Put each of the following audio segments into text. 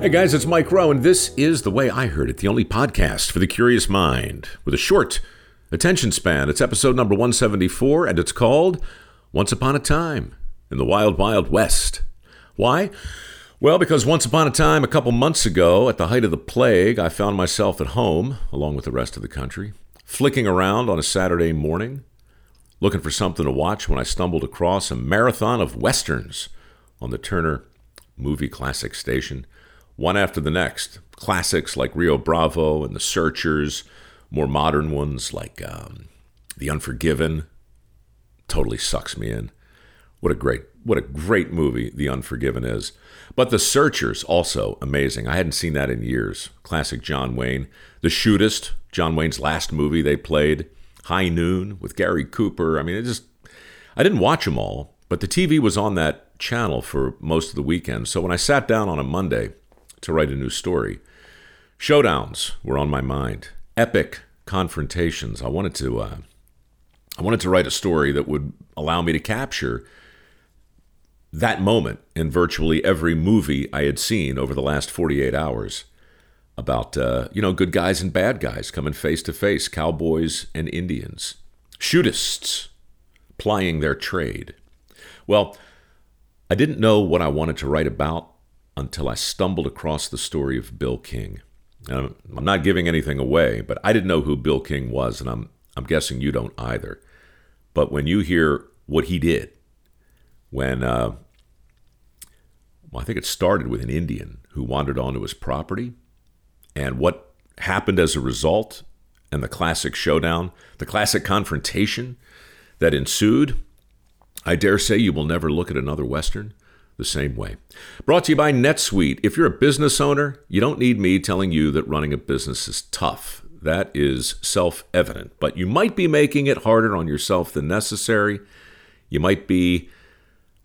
Hey guys, it's Mike Rowe, and this is The Way I Heard It, the only podcast for the curious mind with a short attention span. It's episode number 174, and it's called Once Upon a Time in the Wild Wild West. Why? Well, because once upon a time, a couple months ago, at the height of the plague, I found myself at home, along with the rest of the country, flicking around on a Saturday morning, looking for something to watch when I stumbled across a marathon of westerns on the Turner Movie Classic station one after the next. Classics like Rio Bravo and The Searchers, more modern ones like um, The Unforgiven. Totally sucks me in. What a great, what a great movie The Unforgiven is. But The Searchers also amazing. I hadn't seen that in years. Classic John Wayne. The Shootist, John Wayne's last movie they played. High Noon with Gary Cooper. I mean, it just I didn't watch them all, but the TV was on that channel for most of the weekend. So when I sat down on a Monday to write a new story. Showdowns were on my mind. Epic confrontations. I wanted to uh, I wanted to write a story that would allow me to capture that moment in virtually every movie I had seen over the last 48 hours about uh, you know good guys and bad guys coming face to face, cowboys and Indians, shootists plying their trade. Well, I didn't know what I wanted to write about until I stumbled across the story of Bill King. Now, I'm not giving anything away, but I didn't know who Bill King was, and I'm, I'm guessing you don't either. But when you hear what he did, when, uh, well, I think it started with an Indian who wandered onto his property, and what happened as a result, and the classic showdown, the classic confrontation that ensued, I dare say you will never look at another Western the same way. Brought to you by NetSuite. If you're a business owner, you don't need me telling you that running a business is tough. That is self evident. But you might be making it harder on yourself than necessary. You might be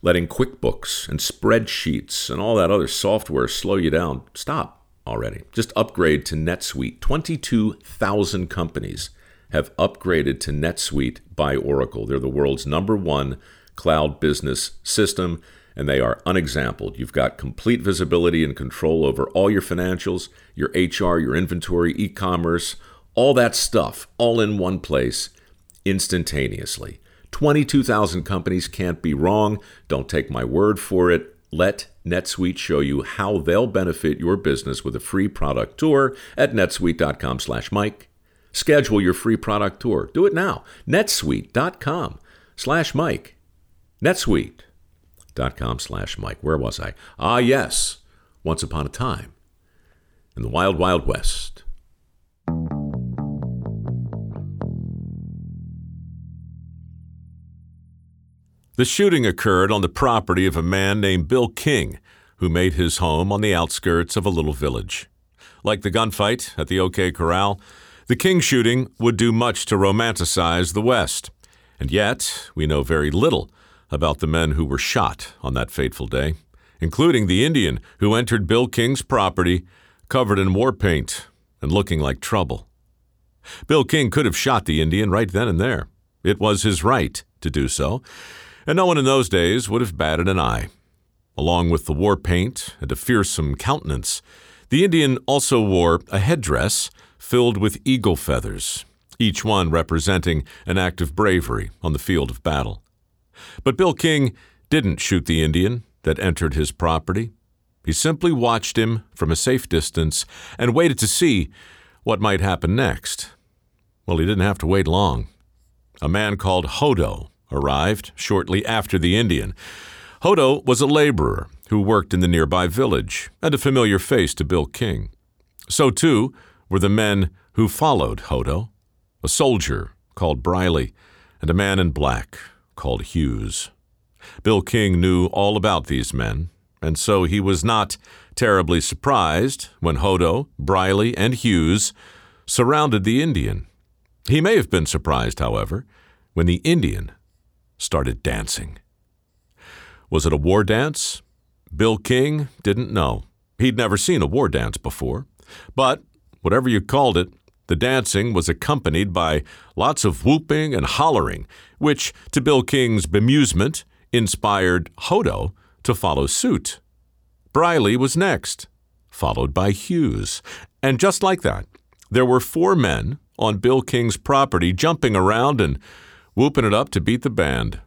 letting QuickBooks and spreadsheets and all that other software slow you down. Stop already. Just upgrade to NetSuite. 22,000 companies have upgraded to NetSuite by Oracle. They're the world's number one cloud business system and they are unexampled. You've got complete visibility and control over all your financials, your HR, your inventory, e commerce, all that stuff, all in one place instantaneously. 22,000 companies can't be wrong. Don't take my word for it. Let NetSuite show you how they'll benefit your business with a free product tour at netsuite.com/mike. Schedule your free product tour. Do it now. netsuite.com/mike. NetSuite dot com slash Mike. Where was I? Ah, yes, once upon a time in the wild, wild west. The shooting occurred on the property of a man named Bill King, who made his home on the outskirts of a little village. Like the gunfight at the OK Corral, the King shooting would do much to romanticize the West. And yet, we know very little about the men who were shot on that fateful day, including the Indian who entered Bill King's property covered in war paint and looking like trouble. Bill King could have shot the Indian right then and there. It was his right to do so, and no one in those days would have batted an eye. Along with the war paint and a fearsome countenance, the Indian also wore a headdress filled with eagle feathers, each one representing an act of bravery on the field of battle. But Bill King didn't shoot the Indian that entered his property. He simply watched him from a safe distance and waited to see what might happen next. Well, he didn't have to wait long. A man called Hodo arrived shortly after the Indian. Hodo was a laborer who worked in the nearby village and a familiar face to Bill King. So, too, were the men who followed Hodo a soldier called Briley and a man in black called Hughes. Bill King knew all about these men, and so he was not terribly surprised when Hodo, Briley, and Hughes surrounded the Indian. He may have been surprised, however, when the Indian started dancing. Was it a war dance? Bill King didn't know. He'd never seen a war dance before. But, whatever you called it, the dancing was accompanied by lots of whooping and hollering, which, to Bill King's bemusement, inspired Hodo to follow suit. Briley was next, followed by Hughes. And just like that, there were four men on Bill King's property jumping around and whooping it up to beat the band.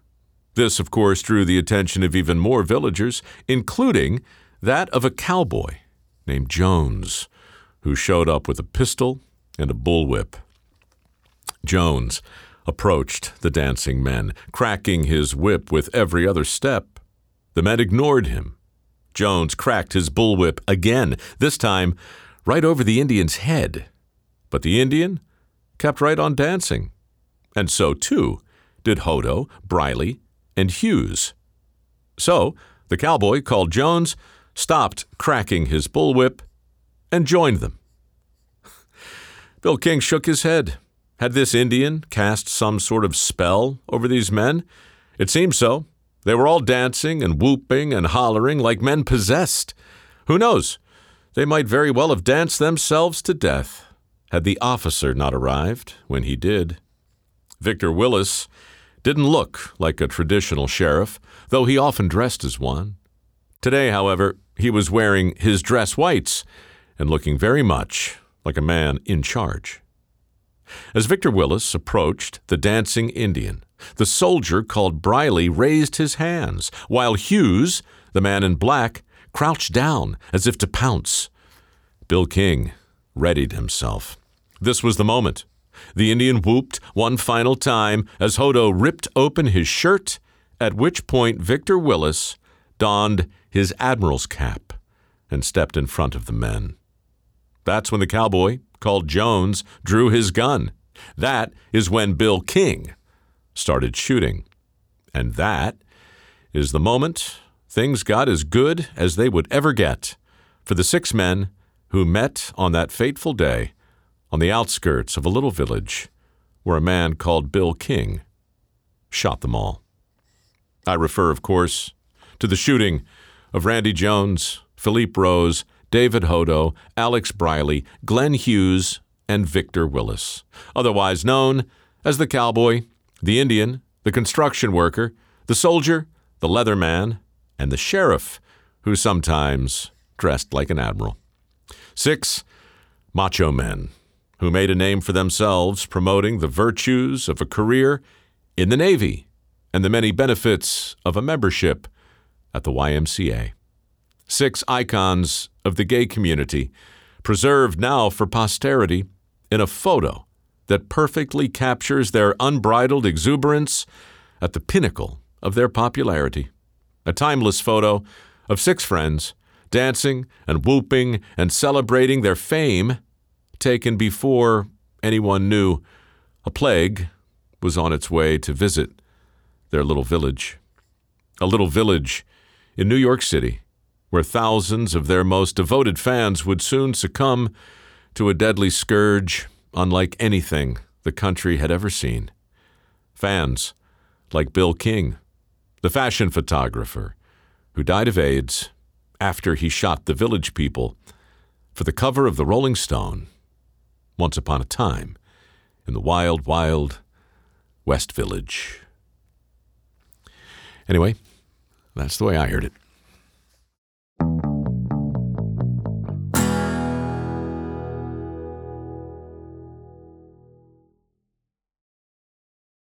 This, of course, drew the attention of even more villagers, including that of a cowboy named Jones, who showed up with a pistol and a bullwhip. Jones approached the dancing men, cracking his whip with every other step. The men ignored him. Jones cracked his bullwhip again, this time right over the Indian's head. But the Indian kept right on dancing. And so, too, did Hodo, Briley, and Hughes. So, the cowboy called Jones, stopped cracking his bullwhip, and joined them. Bill King shook his head. Had this Indian cast some sort of spell over these men? It seemed so. They were all dancing and whooping and hollering like men possessed. Who knows? They might very well have danced themselves to death had the officer not arrived when he did. Victor Willis didn't look like a traditional sheriff, though he often dressed as one. Today, however, he was wearing his dress whites and looking very much like a man in charge. As Victor Willis approached the dancing Indian, the soldier called Briley raised his hands, while Hughes, the man in black, crouched down as if to pounce. Bill King readied himself. This was the moment. The Indian whooped one final time as Hodo ripped open his shirt, at which point Victor Willis donned his admiral's cap and stepped in front of the men. That's when the cowboy, called Jones, drew his gun. That is when Bill King started shooting. And that is the moment things got as good as they would ever get for the six men who met on that fateful day on the outskirts of a little village where a man called Bill King shot them all. I refer, of course, to the shooting of Randy Jones, Felipe Rose, David Hodo, Alex Briley, Glenn Hughes, and Victor Willis, otherwise known as the cowboy, the Indian, the construction worker, the soldier, the leather man, and the sheriff, who sometimes dressed like an admiral. Six macho men who made a name for themselves promoting the virtues of a career in the Navy and the many benefits of a membership at the YMCA. Six icons of the gay community, preserved now for posterity in a photo that perfectly captures their unbridled exuberance at the pinnacle of their popularity. A timeless photo of six friends dancing and whooping and celebrating their fame taken before anyone knew a plague was on its way to visit their little village. A little village in New York City where thousands of their most devoted fans would soon succumb to a deadly scourge unlike anything the country had ever seen. Fans like Bill King, the fashion photographer who died of AIDS after he shot the village people for the cover of the Rolling Stone once upon a time in the wild, wild West Village. Anyway, that's the way I heard it.